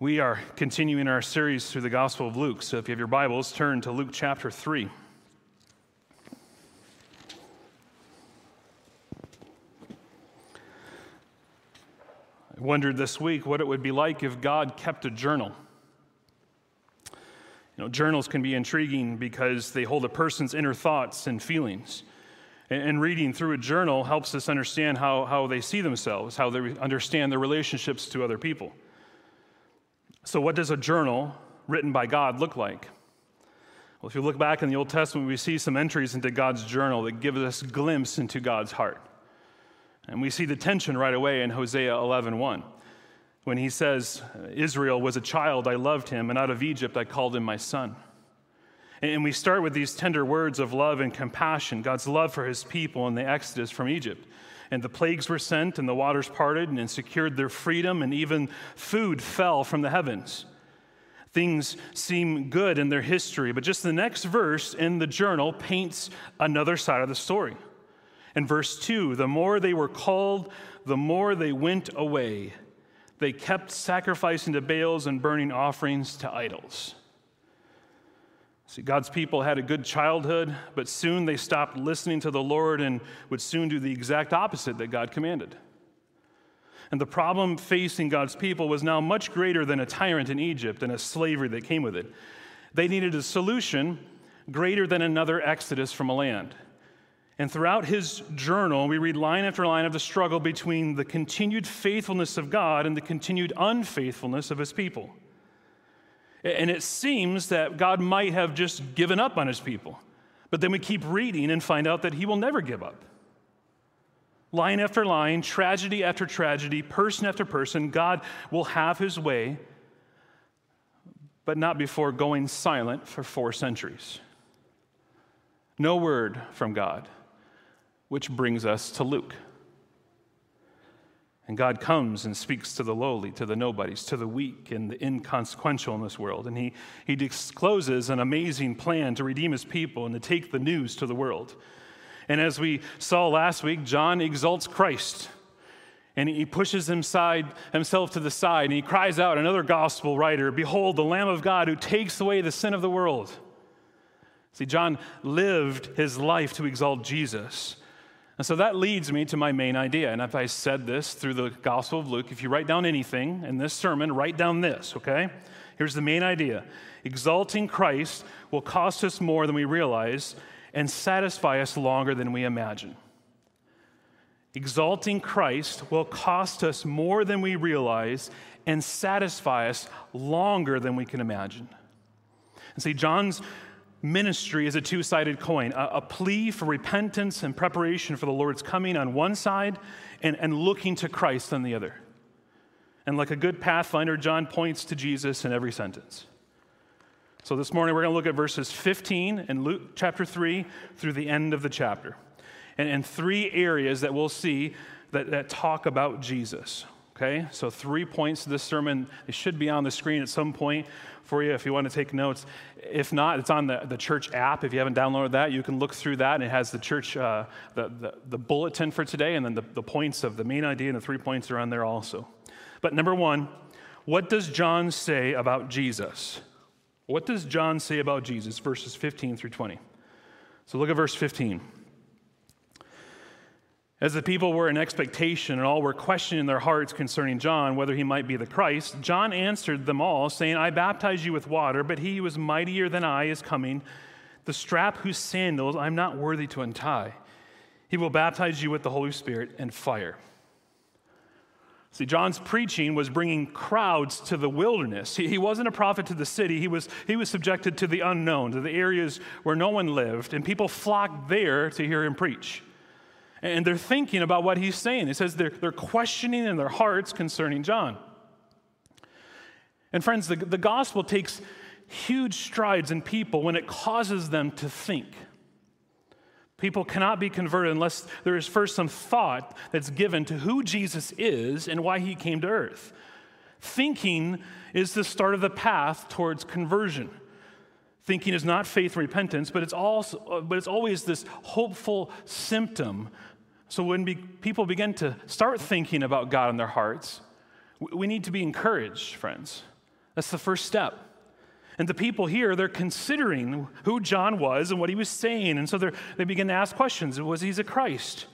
We are continuing our series through the Gospel of Luke. So if you have your Bibles, turn to Luke chapter 3. I wondered this week what it would be like if God kept a journal. You know, journals can be intriguing because they hold a person's inner thoughts and feelings. And reading through a journal helps us understand how, how they see themselves, how they understand their relationships to other people. So, what does a journal written by God look like? Well, if you look back in the Old Testament, we see some entries into God's journal that give us a glimpse into God's heart. And we see the tension right away in Hosea 11:1, when he says, "Israel was a child, I loved him, and out of Egypt I called him my son." And we start with these tender words of love and compassion, God's love for his people in the exodus from Egypt. And the plagues were sent, and the waters parted and secured their freedom, and even food fell from the heavens. Things seem good in their history, but just the next verse in the journal paints another side of the story. In verse 2, the more they were called, the more they went away. They kept sacrificing to Baals and burning offerings to idols. See, God's people had a good childhood, but soon they stopped listening to the Lord and would soon do the exact opposite that God commanded. And the problem facing God's people was now much greater than a tyrant in Egypt and a slavery that came with it. They needed a solution greater than another exodus from a land. And throughout his journal, we read line after line of the struggle between the continued faithfulness of God and the continued unfaithfulness of his people. And it seems that God might have just given up on his people. But then we keep reading and find out that he will never give up. Line after line, tragedy after tragedy, person after person, God will have his way, but not before going silent for four centuries. No word from God, which brings us to Luke. And God comes and speaks to the lowly, to the nobodies, to the weak and the inconsequential in this world. And he, he discloses an amazing plan to redeem his people and to take the news to the world. And as we saw last week, John exalts Christ. And he pushes himself to the side and he cries out, another gospel writer, Behold, the Lamb of God who takes away the sin of the world. See, John lived his life to exalt Jesus. And so that leads me to my main idea. And if I said this through the Gospel of Luke, if you write down anything in this sermon, write down this, okay? Here's the main idea Exalting Christ will cost us more than we realize and satisfy us longer than we imagine. Exalting Christ will cost us more than we realize and satisfy us longer than we can imagine. And see, John's ministry is a two sided coin a, a, plea for repentance and preparation for the Lord's coming on one side, and, and looking to Christ on the other. And like a good pathfinder, John points to Jesus in every sentence. So this morning we're going to look at verses 15 in Luke chapter 3 through the end of the chapter. And, and three areas that we'll see that, that talk about Jesus. Okay, so three points to this sermon. It should be on the screen at some point for you if you want to take notes. If not, it's on the, the church app. If you haven't downloaded that, you can look through that, and it has the church, uh, the, the, the, bulletin for today, and then the, the points of the main idea and the three points are on there also. But number one, what does John say about Jesus? What does John say about Jesus? Verses 15 through 20. So look at verse 15. As the people were in expectation and all were questioning their hearts concerning John, whether he might be the Christ, John answered them all, saying, I baptize you with water, but he who is mightier than I is coming, the strap whose sandals I'm not worthy to untie. He will baptize you with the Holy Spirit and fire. See, John's preaching was bringing crowds to the wilderness. He, he, wasn't a prophet to the city, he was, he was subjected to the unknown, to the areas where no one lived, and people flocked there to hear him preach. And they're thinking about what he's saying. It says they're, they're questioning in their hearts concerning John. And friends, the, the gospel takes huge strides in people when it causes them to think. People cannot be converted unless there is first some thought that's given to who Jesus is and why he came to earth. Thinking is the start of the path towards conversion. Thinking is not faith and repentance, but it's, also, but it's always this hopeful symptom. So when be, people begin to start thinking about God in their hearts, we need to be encouraged, friends. That's the first step. And the people here, they're considering who John was and what he was saying. And so they begin to ask questions Was he a Christ?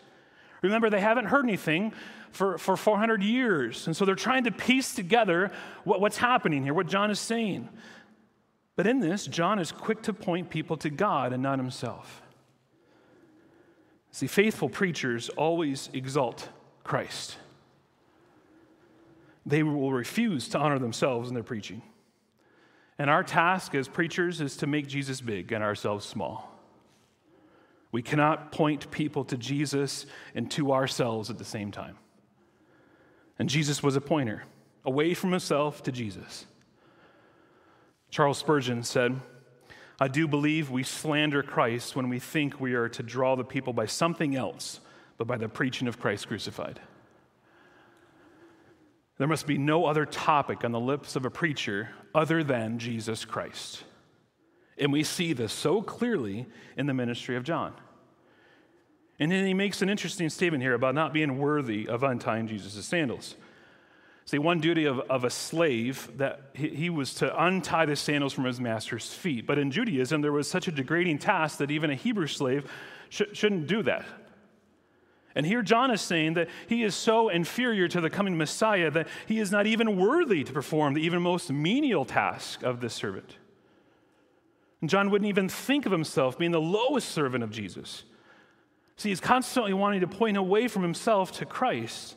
Remember, they haven't heard anything for, for 400 years. And so they're trying to piece together what, what's happening here, what John is saying. But in this, John is quick to point people to God and not himself. See, faithful preachers always exalt Christ. They will refuse to honor themselves in their preaching. And our task as preachers is to make Jesus big and ourselves small. We cannot point people to Jesus and to ourselves at the same time. And Jesus was a pointer, away from himself to Jesus. Charles Spurgeon said, I do believe we slander Christ when we think we are to draw the people by something else but by the preaching of Christ crucified. There must be no other topic on the lips of a preacher other than Jesus Christ. And we see this so clearly in the ministry of John. And then he makes an interesting statement here about not being worthy of untying Jesus' sandals. See, one duty of, of a slave that he, he was to untie the sandals from his master's feet. But in Judaism, there was such a degrading task that even a Hebrew slave sh- shouldn't do that. And here John is saying that he is so inferior to the coming Messiah that he is not even worthy to perform the even most menial task of this servant. And John wouldn't even think of himself being the lowest servant of Jesus. See, he's constantly wanting to point away from himself to Christ.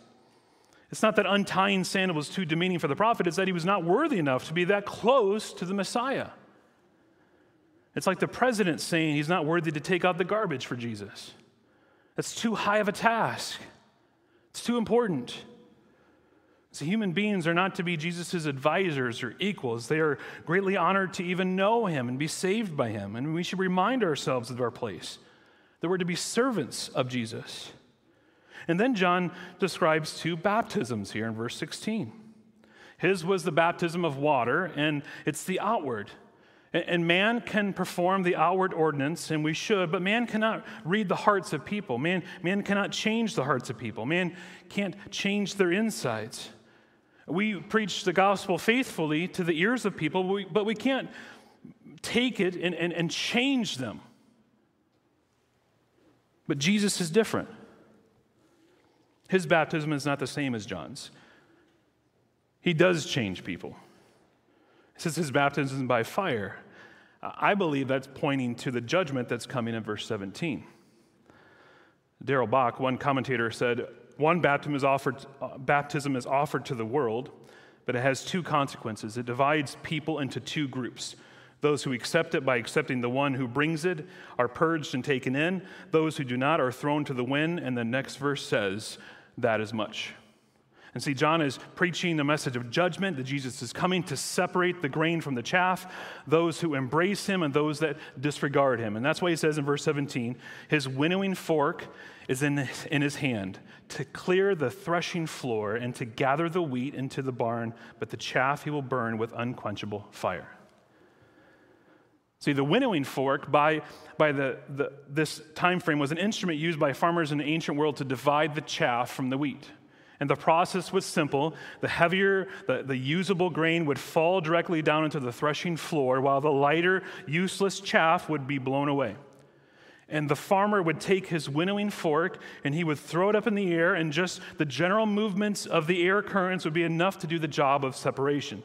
It's not that untying sandal was too demeaning for the prophet, it's that he was not worthy enough to be that close to the Messiah. It's like the president saying he's not worthy to take out the garbage for Jesus. That's too high of a task. It's too important. So, human beings are not to be Jesus' advisors or equals. They are greatly honored to even know him and be saved by him. And we should remind ourselves of our place that we're to be servants of Jesus. And then John describes two baptisms here in verse 16. His was the baptism of water, and it's the outward. And man can perform the outward ordinance, and we should, but man cannot read the hearts of people. Man, man cannot change the hearts of people. Man can't change their insides. We preach the gospel faithfully to the ears of people, but we can't take it and, and, and change them. But Jesus is different. His baptism is not the same as John's. He does change people. It says his baptism is by fire. I believe that's pointing to the judgment that's coming in verse 17. Darrell Bock, one commentator, said, One baptism is, offered, uh, baptism is offered to the world, but it has two consequences. It divides people into two groups. Those who accept it by accepting the one who brings it are purged and taken in. Those who do not are thrown to the wind. And the next verse says, That is much. And see, John is preaching the message of judgment that Jesus is coming to separate the grain from the chaff, those who embrace him and those that disregard him. And that's why he says in verse 17, his winnowing fork is in, in his hand to clear the threshing floor and to gather the wheat into the barn, but the chaff he will burn with unquenchable fire. See, the winnowing fork by, by the, the, this time frame was an instrument used by farmers in the ancient world to divide the chaff from the wheat. And the process was simple. The heavier, the, the usable grain would fall directly down into the threshing floor, while the lighter, useless chaff would be blown away. And the farmer would take his winnowing fork and he would throw it up in the air, and just the general movements of the air currents would be enough to do the job of separation.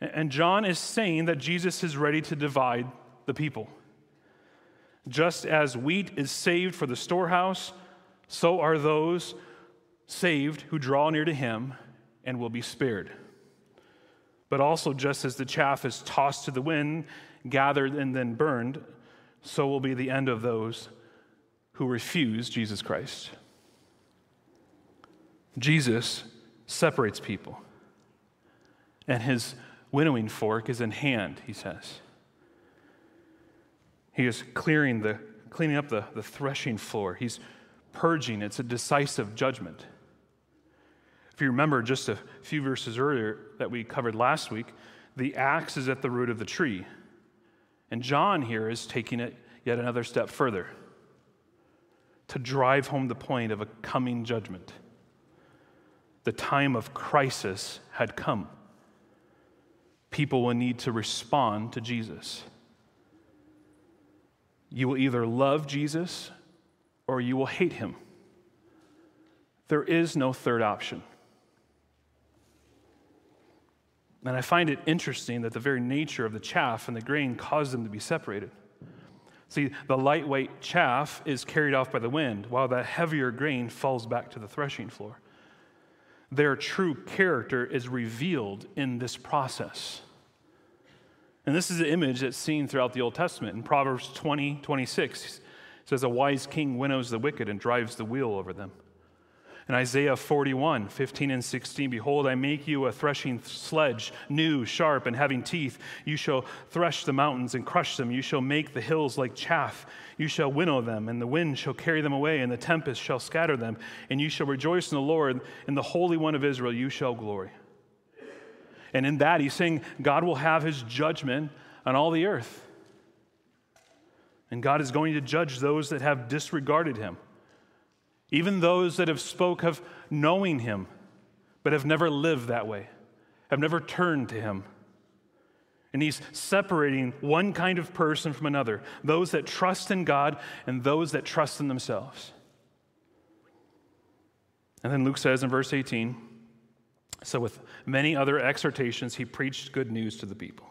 And John is saying that Jesus is ready to divide the people. Just as wheat is saved for the storehouse, so are those saved who draw near to him and will be spared. But also, just as the chaff is tossed to the wind, gathered, and then burned, so will be the end of those who refuse Jesus Christ. Jesus separates people, and his winnowing fork is in hand, he says. He is clearing the, cleaning up the, the threshing floor. He's purging. It's a decisive judgment. If you remember just a few verses earlier that we covered last week, the axe is at the root of the tree. And John here is taking it yet another step further to drive home the point of a coming judgment. The time of crisis had come. People will need to respond to Jesus. You will either love Jesus or you will hate him. There is no third option. And I find it interesting that the very nature of the chaff and the grain caused them to be separated. See, the lightweight chaff is carried off by the wind, while the heavier grain falls back to the threshing floor. Their true character is revealed in this process. And this is an image that's seen throughout the Old Testament. In Proverbs 20, 26, it says, A wise king winnows the wicked and drives the wheel over them. In Isaiah 41, 15 and 16, behold, I make you a threshing sledge, new, sharp, and having teeth. You shall thresh the mountains and crush them. You shall make the hills like chaff. You shall winnow them, and the wind shall carry them away, and the tempest shall scatter them. And you shall rejoice in the Lord, in the Holy One of Israel you shall glory. And in that, he's saying God will have his judgment on all the earth. And God is going to judge those that have disregarded him even those that have spoke of knowing him, but have never lived that way, have never turned to him. And he's separating one kind of person from another those that trust in God and those that trust in themselves. And then Luke says in verse 18 so with many other exhortations, he preached good news to the people.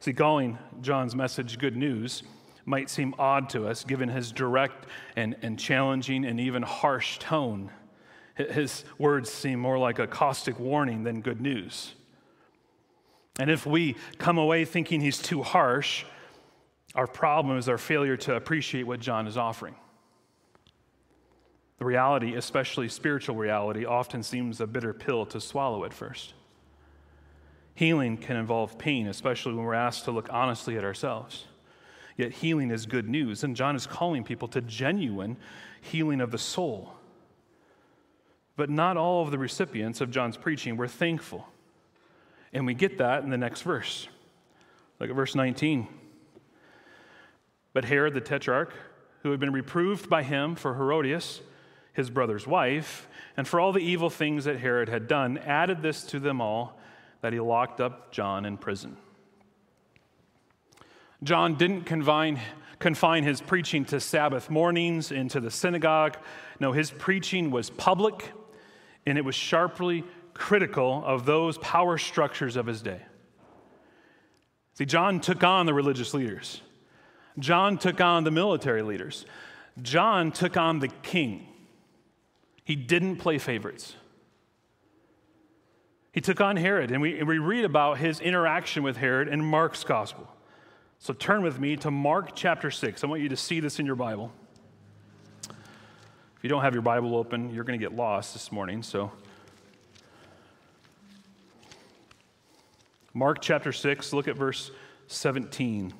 See, calling John's message good news might seem odd to us given his direct and, and challenging and even harsh tone. His words seem more like a caustic warning than good news. And if we come away thinking he's too harsh, our problem is our failure to appreciate what John is offering. The reality, especially spiritual reality, often seems a bitter pill to swallow at first. Healing can involve pain, especially when we're asked to look honestly at ourselves. Yet healing is good news, and John is calling people to genuine healing of the soul. But not all of the recipients of John's preaching were thankful. And we get that in the next verse. Look at verse 19. But Herod the Tetrarch, who had been reproved by him for Herodias, his brother's wife, and for all the evil things that Herod had done, added this to them all that he locked up John in prison. John didn't confine, confine his preaching to Sabbath mornings and to the synagogue. No, his preaching was public and it was sharply critical of those power structures of his day. See, John took on the religious leaders, John took on the military leaders, John took on the king. He didn't play favorites. He took on Herod, and we, we read about his interaction with Herod in Mark's gospel. So turn with me to Mark chapter 6. I want you to see this in your Bible. If you don't have your Bible open, you're going to get lost this morning. So, Mark chapter 6, look at verse 17.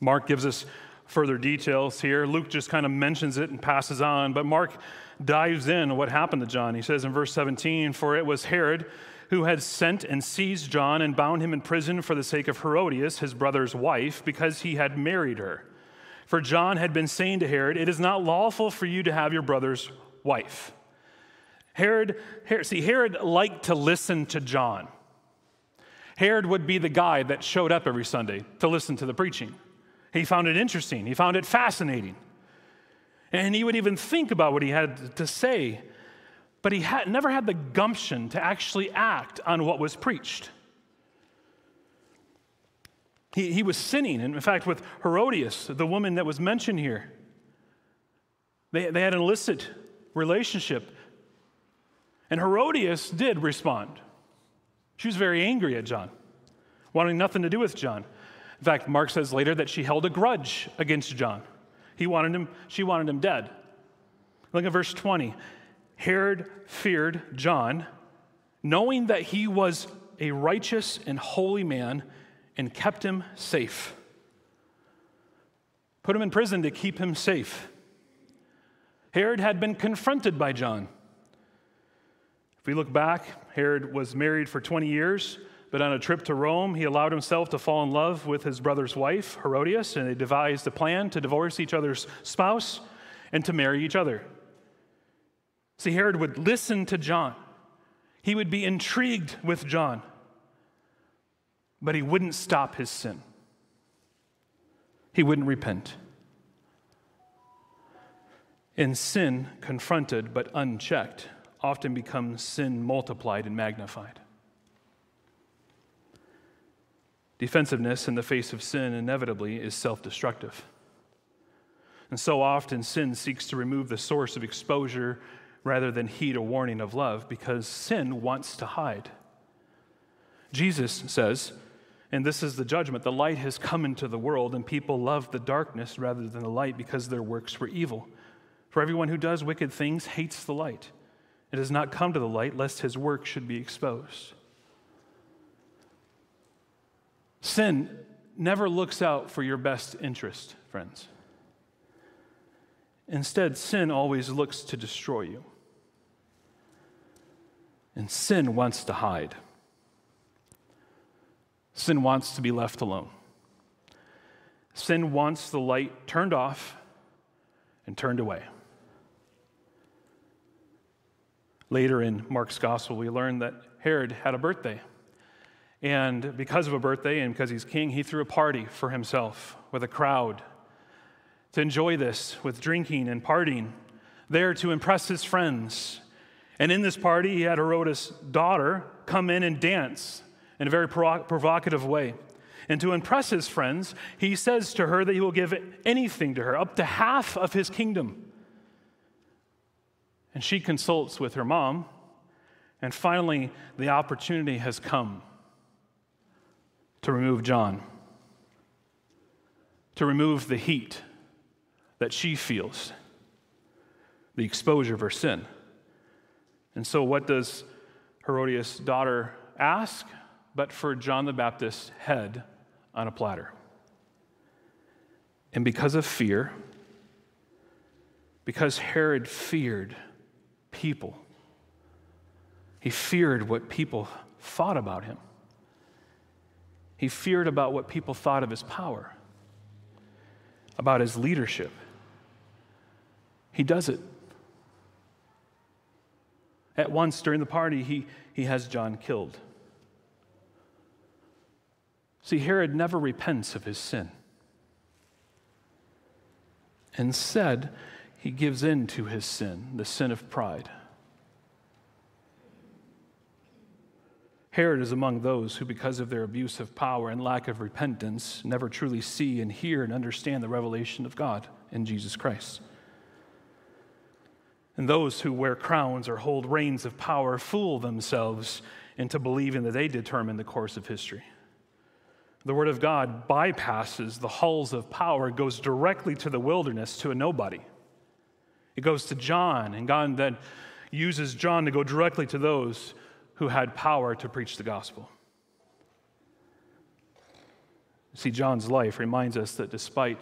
Mark gives us further details here. Luke just kind of mentions it and passes on, but Mark dives in what happened to John. He says in verse 17, For it was Herod who had sent and seized John and bound him in prison for the sake of Herodias, his brother's wife, because he had married her. For John had been saying to Herod, It is not lawful for you to have your brother's wife. Herod, Herod see, Herod liked to listen to John. Herod would be the guy that showed up every Sunday to listen to the preaching. He found it interesting, he found it fascinating. And he would even think about what he had to say, but he had, never had the gumption to actually act on what was preached. He, he was sinning. And in fact, with Herodias, the woman that was mentioned here, they, they had an illicit relationship. And Herodias did respond. She was very angry at John, wanting nothing to do with John. In fact, Mark says later that she held a grudge against John. He wanted him, she wanted him dead. Look at verse 20. Herod feared John, knowing that he was a righteous and holy man, and kept him safe. Put him in prison to keep him safe. Herod had been confronted by John. If we look back, Herod was married for 20 years. But on a trip to Rome, he allowed himself to fall in love with his brother's wife, Herodias, and they devised a plan to divorce each other's spouse and to marry each other. See, Herod would listen to John, he would be intrigued with John, but he wouldn't stop his sin. He wouldn't repent. And sin, confronted but unchecked, often becomes sin multiplied and magnified. Defensiveness in the face of sin inevitably is self destructive. And so often, sin seeks to remove the source of exposure rather than heed a warning of love because sin wants to hide. Jesus says, and this is the judgment the light has come into the world, and people love the darkness rather than the light because their works were evil. For everyone who does wicked things hates the light. It has not come to the light lest his work should be exposed. Sin never looks out for your best interest, friends. Instead, sin always looks to destroy you. And sin wants to hide. Sin wants to be left alone. Sin wants the light turned off and turned away. Later in Mark's gospel, we learn that Herod had a birthday. And because of a birthday and because he's king, he threw a party for himself with a crowd to enjoy this with drinking and partying, there to impress his friends. And in this party, he had Herodias' daughter come in and dance in a very provocative way. And to impress his friends, he says to her that he will give anything to her, up to half of his kingdom. And she consults with her mom, and finally, the opportunity has come to remove John, to remove the heat that she feels, the exposure of her sin. And so, what does Herodias' daughter ask? But for John the Baptist's head on a platter. And because of fear, because Herod feared people, he feared what people thought about him. He feared about what people thought of his power, about his leadership. He does it. At once during the party, he, he has John killed. See, Herod never repents of his sin. Instead, he gives in to his sin, the sin of pride. Herod is among those who, because of their abuse of power and lack of repentance, never truly see and hear and understand the revelation of God in Jesus Christ. And those who wear crowns or hold reins of power fool themselves into believing that they determine the course of history. The Word of God bypasses the halls of power, goes directly to the wilderness to a nobody. It goes to John, and God then uses John to go directly to those who had power to preach the gospel. See, John's life reminds us that despite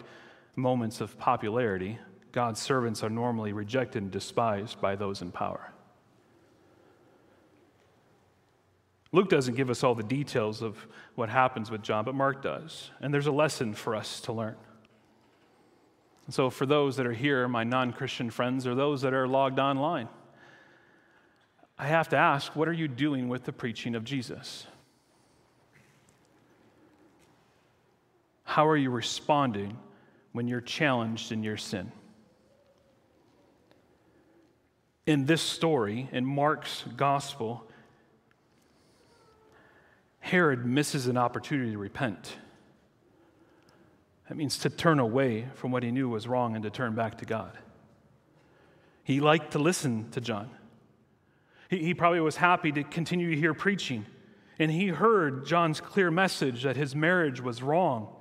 moments of popularity, God's servants are normally rejected and despised by those in power. Luke doesn't give us all the details of what happens with John, but Mark does. And there's a lesson for us to learn. And so, for those that are here, my non Christian friends, or those that are logged online, I have to ask, what are you doing with the preaching of Jesus? How are you responding when you're challenged in your sin? In this story, in Mark's gospel, Herod misses an opportunity to repent. That means to turn away from what he knew was wrong and to turn back to God. He liked to listen to John. He, he probably was happy to continue to hear preaching. And he heard John's clear message that his marriage was wrong,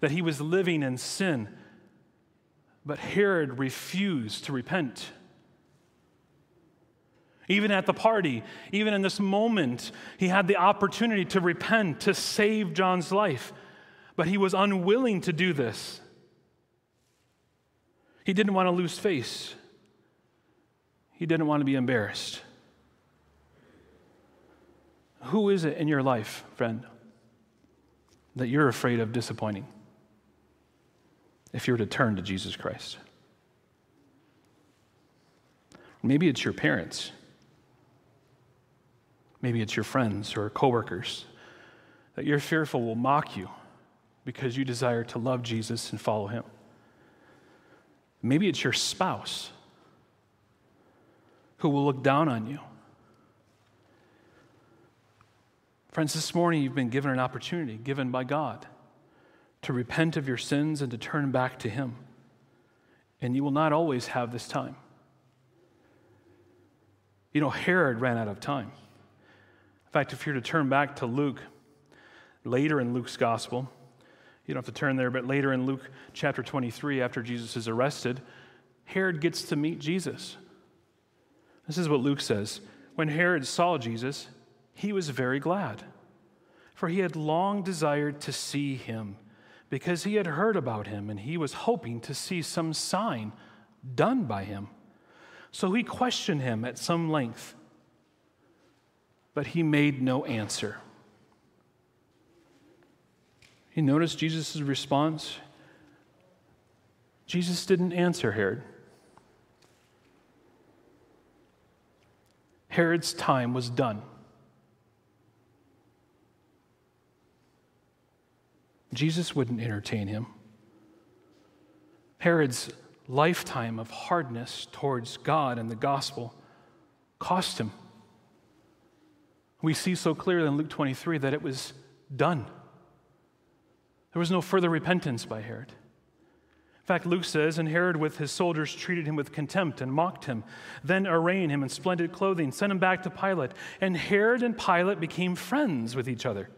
that he was living in sin. But Herod refused to repent. Even at the party, even in this moment, he had the opportunity to repent, to save John's life. But he was unwilling to do this. He didn't want to lose face, he didn't want to be embarrassed. Who is it in your life, friend, that you're afraid of disappointing if you were to turn to Jesus Christ? Maybe it's your parents. Maybe it's your friends or coworkers that you're fearful will mock you because you desire to love Jesus and follow him. Maybe it's your spouse who will look down on you. Friends, this morning you've been given an opportunity given by God to repent of your sins and to turn back to Him. And you will not always have this time. You know, Herod ran out of time. Fact, if you're to turn back to Luke, later in Luke's gospel, you don't have to turn there, but later in Luke chapter 23, after Jesus is arrested, Herod gets to meet Jesus. This is what Luke says. When Herod saw Jesus, he was very glad, for he had long desired to see him, because he had heard about him, and he was hoping to see some sign done by him. So he questioned him at some length, but he made no answer. You notice Jesus' response? Jesus didn't answer Herod. Herod's time was done. Jesus wouldn't entertain him. Herod's lifetime of hardness towards God and the gospel cost him. We see so clearly in Luke 23 that it was done. There was no further repentance by Herod. In fact, Luke says, and Herod with his soldiers treated him with contempt and mocked him, then arraying him in splendid clothing, sent him back to Pilate. And Herod and Pilate became friends with each other.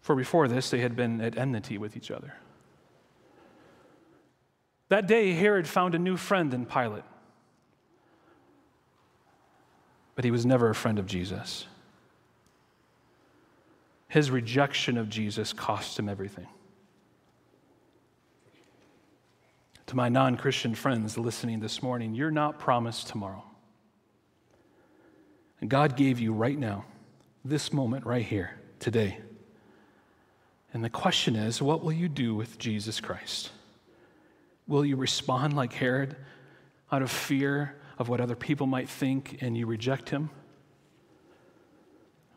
For before this, they had been at enmity with each other. That day, Herod found a new friend in Pilate. But he was never a friend of Jesus. His rejection of Jesus cost him everything. To my non Christian friends listening this morning, you're not promised tomorrow. And God gave you right now, this moment right here, today. And the question is what will you do with Jesus Christ? Will you respond like Herod out of fear of what other people might think and you reject him?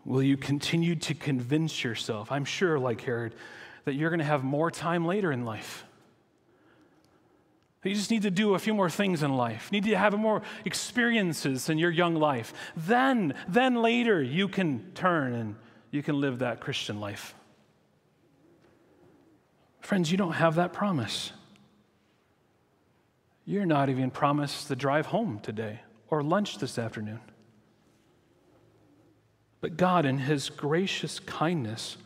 Will you continue to convince yourself, I'm sure, like Herod, that you're going to have more time later in life? You just need to do a few more things in life. Need to have more experiences in your young life. Then, then later, you can turn and you can live that Christian life. Friends, you don't have that promise. You're not even promised the drive home today or lunch this afternoon. But God, in His gracious kindness,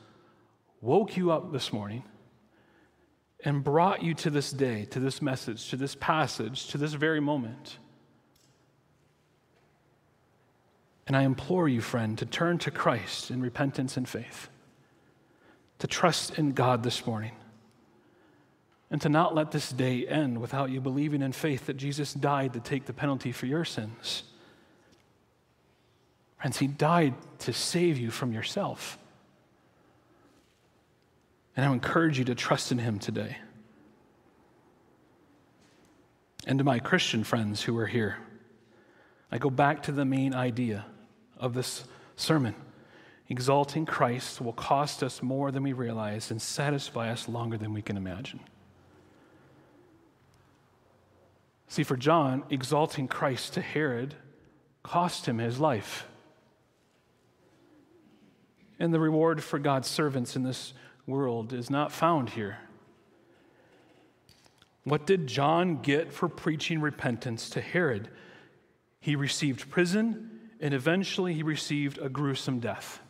woke you up this morning and brought you to this day, to this message, to this passage, to this very moment. And I implore you, friend, to turn to Christ in repentance and faith, to trust in God this morning, and to not let this day end without you believing in faith that Jesus died to take the penalty for your sins. Friends, He died to save you from yourself. And I encourage you to trust in him today. And to my Christian friends who are here, I go back to the main idea of this sermon. Exalting Christ will cost us more than we realize and satisfy us longer than we can imagine. See, for John, exalting Christ to Herod cost him his life. And the reward for God's servants in this world is not found here. What did John get for preaching repentance to Herod? He received prison and eventually he received a gruesome death.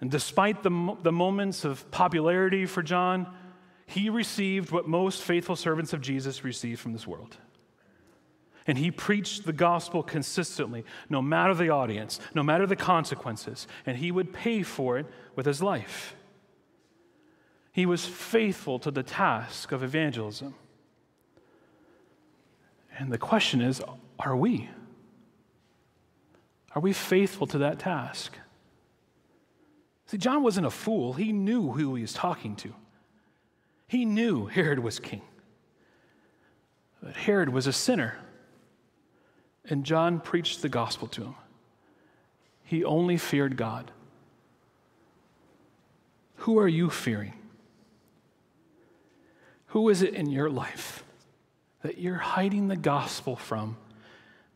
And despite the, the moments of popularity for John, he received what most faithful servants of Jesus receive from this world and he preached the gospel consistently, no matter the audience, no matter the consequences, and he would pay for it with his life. He was faithful to the task of evangelism. And the question is are we? Are we faithful to that task? See, John wasn't a fool. He knew who he was talking to. He knew Herod was king. But Herod was a sinner, and John preached the gospel to him. He only feared God. Who are you fearing? Who is it in your life that you're hiding the gospel from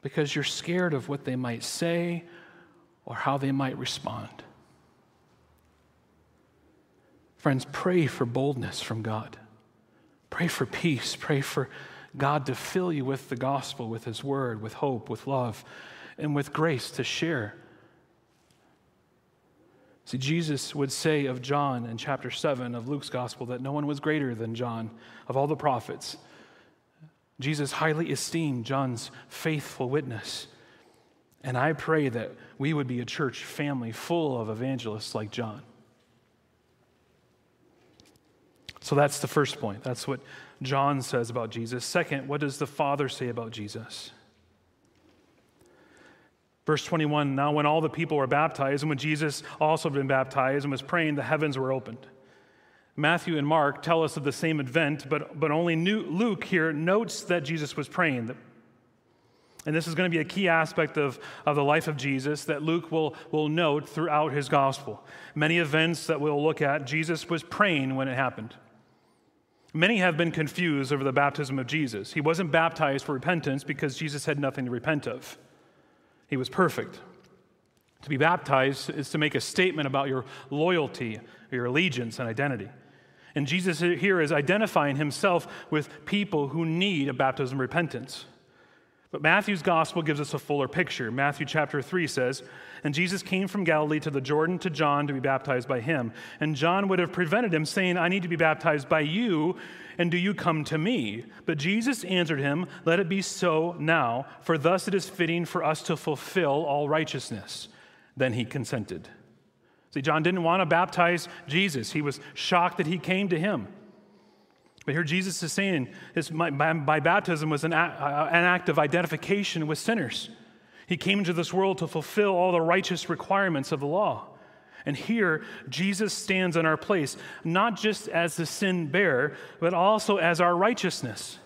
because you're scared of what they might say or how they might respond? Friends, pray for boldness from God. Pray for peace. Pray for God to fill you with the gospel, with His word, with hope, with love, and with grace to share. See, Jesus would say of John in chapter 7 of Luke's gospel that no one was greater than John of all the prophets. Jesus highly esteemed John's faithful witness. And I pray that we would be a church family full of evangelists like John. So that's the first point. That's what John says about Jesus. Second, what does the Father say about Jesus? Verse 21 Now, when all the people were baptized, and when Jesus also had been baptized and was praying, the heavens were opened. Matthew and Mark tell us of the same event, but, but only Luke here notes that Jesus was praying. And this is going to be a key aspect of, of the life of Jesus that Luke will, will note throughout his gospel. Many events that we'll look at, Jesus was praying when it happened. Many have been confused over the baptism of Jesus. He wasn't baptized for repentance because Jesus had nothing to repent of. He was perfect. To be baptized is to make a statement about your loyalty, your allegiance, and identity. And Jesus here is identifying himself with people who need a baptism of repentance. But Matthew's gospel gives us a fuller picture. Matthew chapter 3 says, And Jesus came from Galilee to the Jordan to John to be baptized by him. And John would have prevented him, saying, I need to be baptized by you, and do you come to me? But Jesus answered him, Let it be so now, for thus it is fitting for us to fulfill all righteousness. Then he consented. See, John didn't want to baptize Jesus, he was shocked that he came to him. But here Jesus is saying his, my, my, baptism was an act, uh, an act of identification with sinners. He came into this world to fulfill all the righteous requirements of the law. And here, Jesus stands in our place, not just as the sin bearer, but also as our righteousness.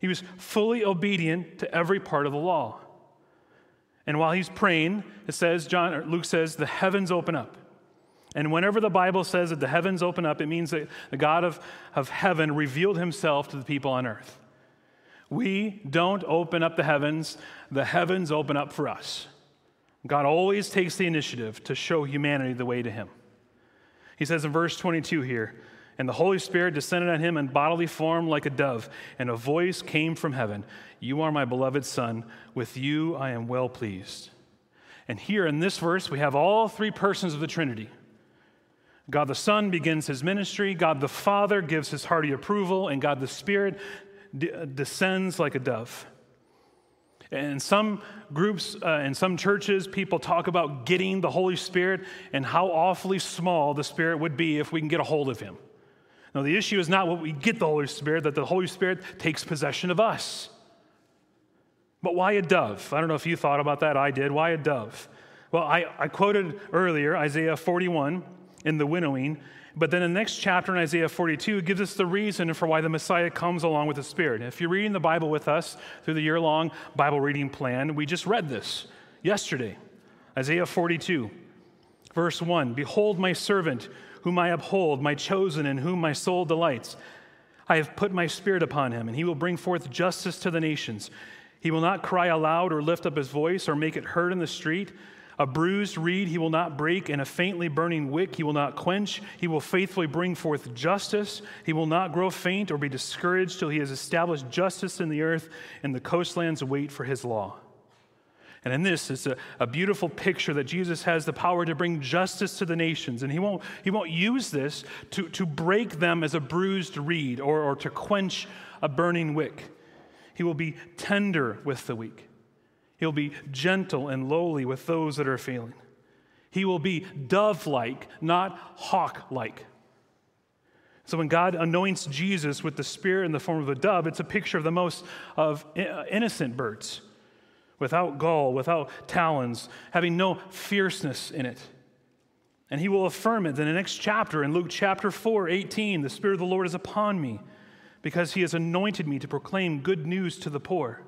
He was fully obedient to every part of the law. And while he's praying, it says, John, Luke says, the heavens open up. And whenever the Bible says that the heavens open up, it means that the God of, of heaven revealed himself to the people on earth. We don't open up the heavens, the heavens open up for us. God always takes the initiative to show humanity the way to him. He says in verse 22 here, and the Holy Spirit descended on him in bodily form like a dove, and a voice came from heaven You are my beloved Son, with you I am well pleased. And here in this verse, we have all three persons of the Trinity God the Son begins his ministry, God the Father gives his hearty approval, and God the Spirit de- descends like a dove. And some groups uh, and some churches, people talk about getting the Holy Spirit and how awfully small the Spirit would be if we can get a hold of him. Now, the issue is not what we get the Holy Spirit, that the Holy Spirit takes possession of us. But why a dove? I don't know if you thought about that. I did. Why a dove? Well, I, I quoted earlier Isaiah 41 in the winnowing. But then the next chapter in Isaiah 42 gives us the reason for why the Messiah comes along with the Spirit. If you're reading the Bible with us through the year long Bible reading plan, we just read this yesterday. Isaiah 42, verse 1 Behold, my servant, whom I uphold, my chosen, in whom my soul delights. I have put my spirit upon him, and he will bring forth justice to the nations. He will not cry aloud or lift up his voice or make it heard in the street. A bruised reed he will not break, and a faintly burning wick he will not quench. He will faithfully bring forth justice. He will not grow faint or be discouraged till he has established justice in the earth, and the coastlands wait for his law. And in this is a, a, beautiful picture that Jesus has the power to bring justice to the nations. And he won't, he won't use this to, to break them as a bruised reed or, or to quench a burning wick. He will be tender with the weak. He'll be gentle and lowly with those that are failing. He will be dove like, not hawk like. So when God anoints Jesus with the Spirit in the form of a dove, it's a picture of the most of uh, innocent birds, without gall, without talons, having no fierceness in it. And he will affirm it in the next chapter, in Luke chapter 4, 18, the Spirit of the Lord is upon me because he has anointed me to proclaim good news to the poor.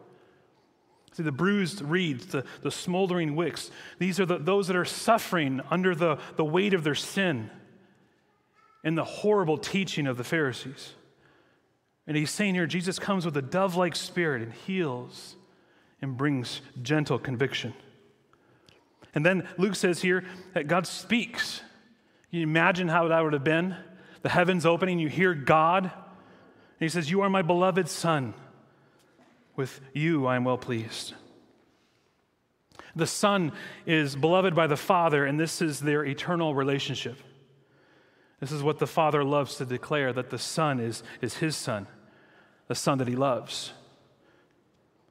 See, the bruised reeds, the, the smoldering wicks, these are the, those that are suffering under the, the weight of their sin and the horrible teaching of the Pharisees. And he's saying here, Jesus comes with a dove like spirit and heals and brings gentle conviction. And then Luke says here that God speaks. Can you imagine how that would have been? The heavens opening, you hear God. And he says, You are my beloved Son. With you I am well pleased. The Son is beloved by the Father, and this is their eternal relationship. This is what the Father loves to declare that the Son is, is His Son, the Son that He loves.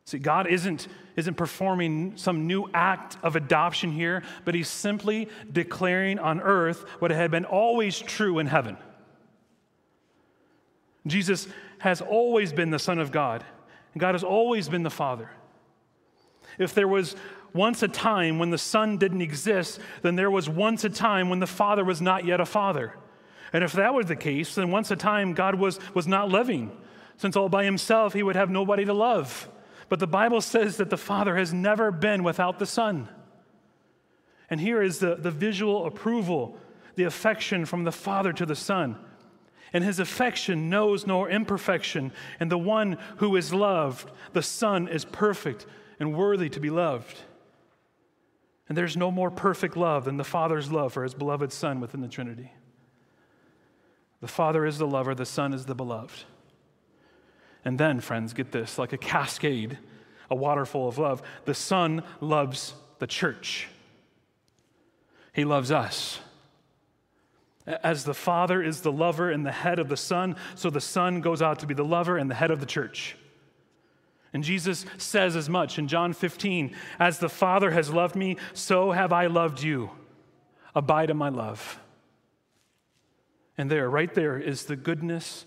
See, God isn't, isn't performing some new act of adoption here, but He's simply declaring on earth what had been always true in heaven. Jesus has always been the Son of God. God has always been the Father. If there was once a time when the Son didn't exist, then there was once a time when the Father was not yet a Father. And if that was the case, then once a time God was, was not living, since all by himself he would have nobody to love. But the Bible says that the Father has never been without the Son. And here is the, the visual approval, the affection from the Father to the Son and his affection knows no imperfection. And the one who is loved, the Son, is perfect and worthy to be loved. And there's no more perfect love than the Father's love for his beloved Son within the Trinity. The Father is the lover, the Son is the beloved. And then, friends, get this like a cascade, a waterfall of love, the Son loves the church. He loves us. As the Father is the lover and the head of the Son, so the Son goes out to be the lover and the head of the church. And Jesus says as much in John 15 As the Father has loved me, so have I loved you. Abide in my love. And there, right there, is the goodness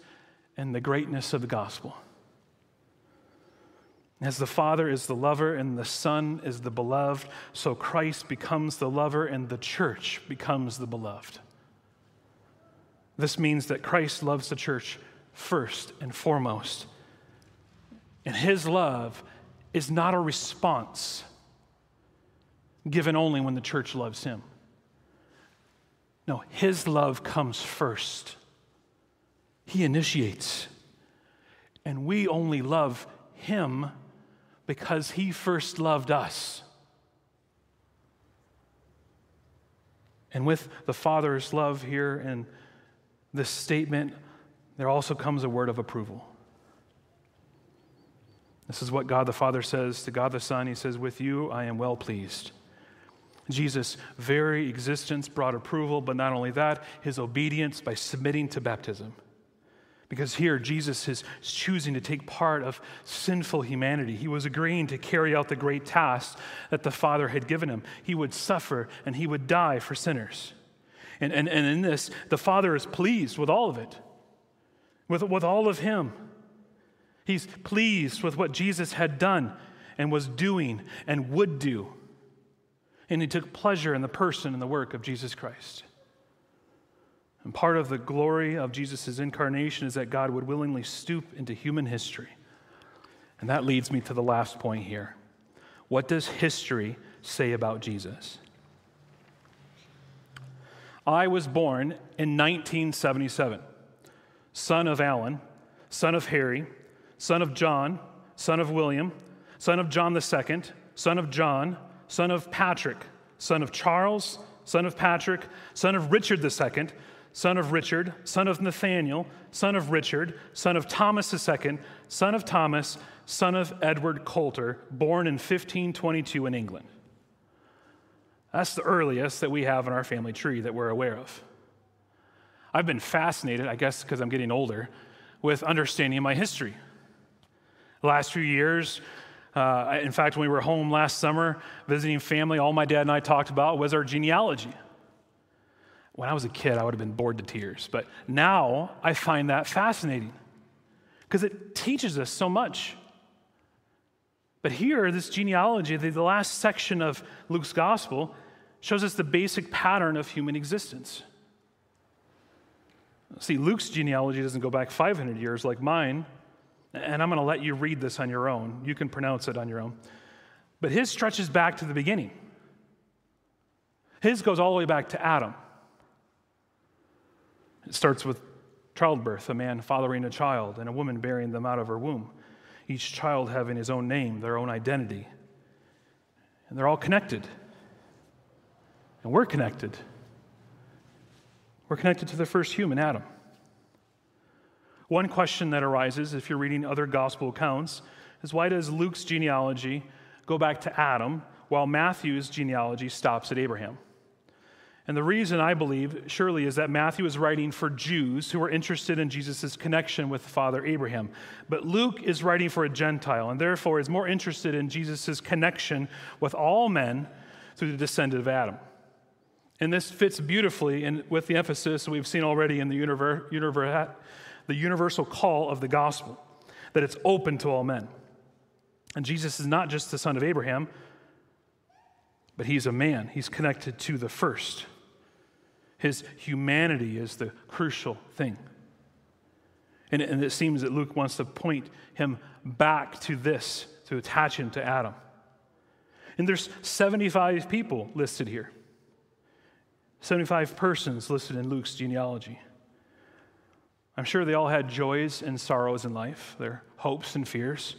and the greatness of the gospel. As the Father is the lover and the Son is the beloved, so Christ becomes the lover and the church becomes the beloved. This means that Christ loves the church first and foremost. And his love is not a response given only when the church loves him. No, his love comes first. He initiates. And we only love him because he first loved us. And with the Father's love here and this statement, there also comes a word of approval. This is what God the Father says to God the Son. He says, With you I am well pleased. Jesus' very existence brought approval, but not only that, his obedience by submitting to baptism. Because here, Jesus is choosing to take part of sinful humanity. He was agreeing to carry out the great task that the Father had given him. He would suffer and he would die for sinners. And, and, and in this, the Father is pleased with all of it, with, with all of Him. He's pleased with what Jesus had done and was doing and would do. And He took pleasure in the person and the work of Jesus Christ. And part of the glory of Jesus' incarnation is that God would willingly stoop into human history. And that leads me to the last point here. What does history say about Jesus? I was born in 1977, son of Alan, son of Harry, son of John, son of William, son of John II, son of John, son of Patrick, son of Charles, son of Patrick, son of Richard II, son of Richard, son of Nathaniel, son of Richard, son of Thomas II, son of Thomas, son of Edward Coulter, born in 1522 in England. That's the earliest that we have in our family tree that we're aware of. I've been fascinated, I guess because I'm getting older, with understanding my history. The last few years, uh, in fact, when we were home last summer visiting family, all my dad and I talked about was our genealogy. When I was a kid, I would have been bored to tears, but now I find that fascinating because it teaches us so much. But here, this genealogy, the last section of Luke's gospel, shows us the basic pattern of human existence. See, Luke's genealogy doesn't go back 500 years like mine, and I'm going to let you read this on your own. You can pronounce it on your own. But his stretches back to the beginning. His goes all the way back to Adam. It starts with childbirth, a man fathering a child, and a woman bearing them out of her womb, each child having his own name, their own identity. And they're all connected. And we're connected. We're connected to the first human, Adam. One question that arises if you're reading other gospel accounts is why does Luke's genealogy go back to Adam while Matthew's genealogy stops at Abraham? And the reason I believe, surely, is that Matthew is writing for Jews who are interested in Jesus' connection with Father Abraham. But Luke is writing for a Gentile and therefore is more interested in Jesus' connection with all men through the descendant of Adam. And this fits beautifully in, with the emphasis we've seen already in the, univer, univer, the universal call of the gospel, that it's open to all men. And Jesus is not just the son of Abraham, but he's a man. He's connected to the first. His humanity is the crucial thing. And, and it seems that Luke wants to point him back to this, to attach him to Adam. And there's 75 people listed here. 75 persons listed in Luke's genealogy. I'm sure they all had joys and sorrows in life, their hopes and fears,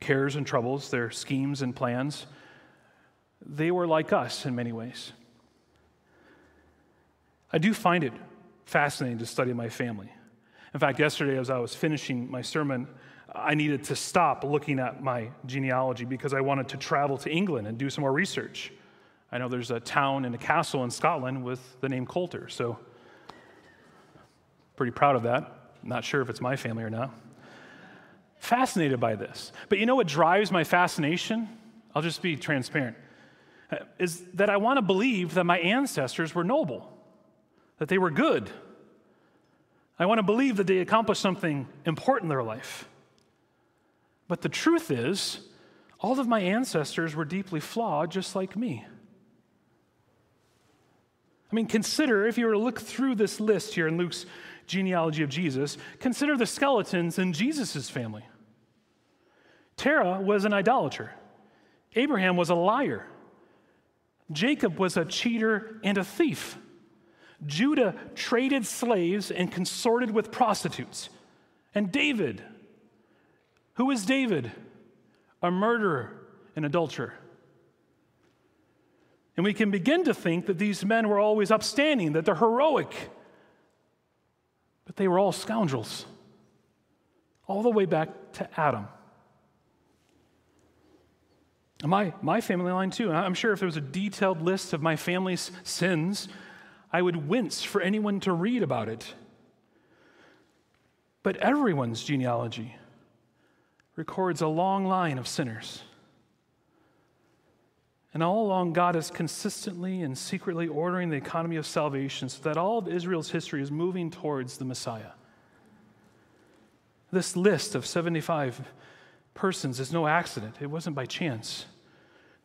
cares and troubles, their schemes and plans. They were like us in many ways. I do find it fascinating to study my family. In fact, yesterday, as I was finishing my sermon, I needed to stop looking at my genealogy because I wanted to travel to England and do some more research. I know there's a town and a castle in Scotland with the name Coulter, so pretty proud of that. Not sure if it's my family or not. Fascinated by this. But you know what drives my fascination? I'll just be transparent. Uh, is that I want to believe that my ancestors were noble, that they were good. I want to believe that they accomplished something important in their life. But the truth is, all of my ancestors were deeply flawed, just like me. I mean, consider if you were to look through this list here in Luke's genealogy of Jesus, consider the skeletons in Jesus' family. Terah was an idolater, Abraham was a liar, Jacob was a cheater and a thief. Judah traded slaves and consorted with prostitutes. And David, who is David? A murderer, an adulterer. And we can begin to think that these men were always upstanding, that they're heroic. But they were all scoundrels, all the way back to Adam. And my, my family line, too. I'm sure if there was a detailed list of my family's sins, I would wince for anyone to read about it. But everyone's genealogy records a long line of sinners. And all along, God is consistently and secretly ordering the economy of salvation so that all of Israel's history is moving towards the Messiah. This list of 75 persons is no accident, it wasn't by chance.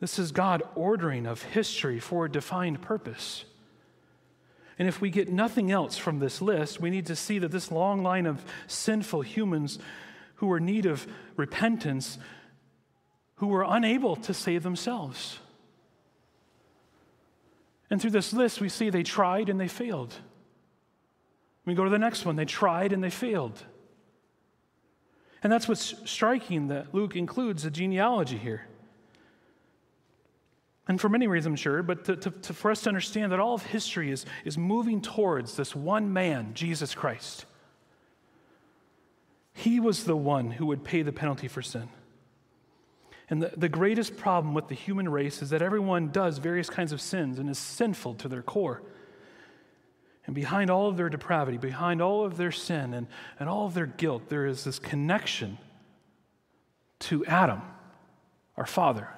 This is God ordering of history for a defined purpose. And if we get nothing else from this list, we need to see that this long line of sinful humans who were in need of repentance, who were unable to save themselves. And through this list, we see they tried and they failed. We go to the next one. They tried and they failed. And that's what's striking that Luke includes a genealogy here. And for many reasons, I'm sure, but to, to, to, for us to understand that all of history is, is moving towards this one man, Jesus Christ. He was the one who would pay the penalty for sin. And the, the greatest problem with the human race is that everyone does various kinds of sins and is sinful to their core. And behind all of their depravity, behind all of their sin and, and all of their guilt, there is this connection to Adam, our father.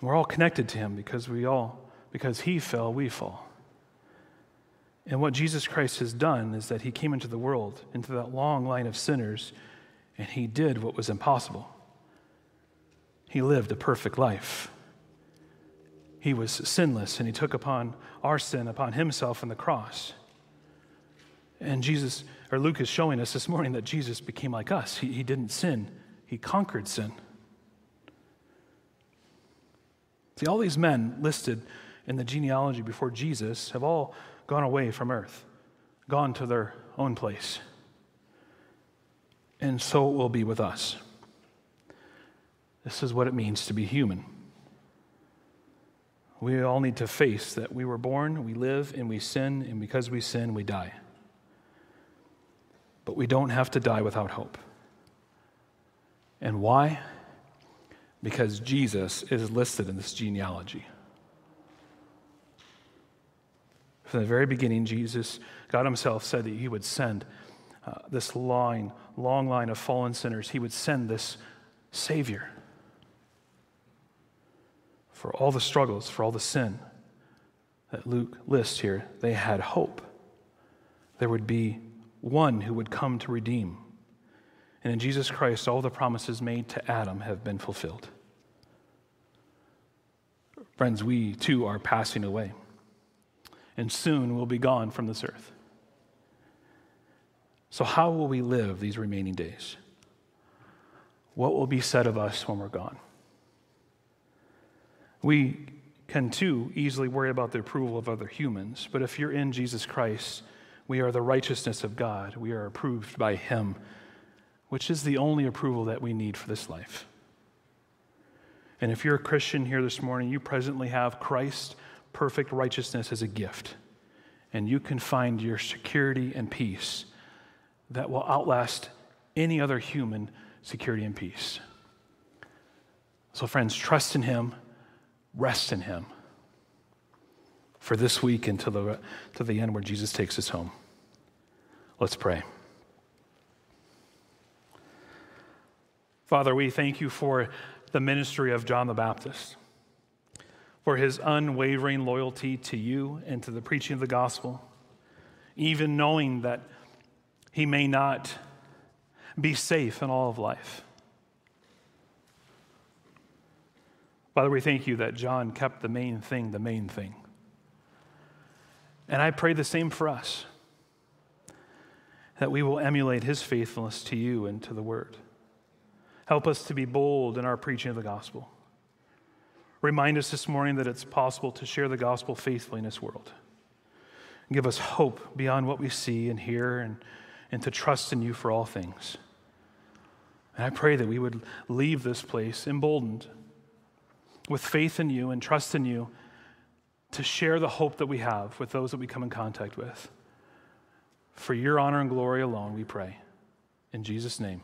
We're all connected to him because we all, because he fell, we fall. And what Jesus Christ has done is that he came into the world, into that long line of sinners and he did what was impossible. He lived a perfect life. He was sinless and he took upon our sin upon himself on the cross. And Jesus, or Luke is showing us this morning that Jesus became like us. He, he didn't sin, he conquered sin. See, all these men listed in the genealogy before Jesus have all gone away from earth, gone to their own place. And so it will be with us. This is what it means to be human. We all need to face that we were born, we live, and we sin, and because we sin, we die. But we don't have to die without hope. And why? Because Jesus is listed in this genealogy. From the very beginning, Jesus, God Himself, said that He would send uh, this line, long line of fallen sinners. He would send this Savior for all the struggles, for all the sin that Luke lists here. They had hope. There would be one who would come to redeem. And in Jesus Christ, all the promises made to Adam have been fulfilled. Friends, we too are passing away and soon we'll be gone from this earth. So, how will we live these remaining days? What will be said of us when we're gone? We can too easily worry about the approval of other humans, but if you're in Jesus Christ, we are the righteousness of God. We are approved by Him, which is the only approval that we need for this life. And if you're a Christian here this morning, you presently have Christ perfect righteousness as a gift. And you can find your security and peace that will outlast any other human security and peace. So, friends, trust in Him, rest in Him for this week until the, to the end where Jesus takes us home. Let's pray. Father, we thank you for the ministry of John the Baptist for his unwavering loyalty to you and to the preaching of the gospel, even knowing that he may not be safe in all of life. Father, we thank you that John kept the main thing the main thing. And I pray the same for us that we will emulate his faithfulness to you and to the word. Help us to be bold in our preaching of the gospel. Remind us this morning that it's possible to share the gospel faithfully in this world. Give us hope beyond what we see and hear and, and to trust in you for all things. And I pray that we would leave this place emboldened with faith in you and trust in you to share the hope that we have with those that we come in contact with. For your honor and glory alone, we pray. In Jesus' name.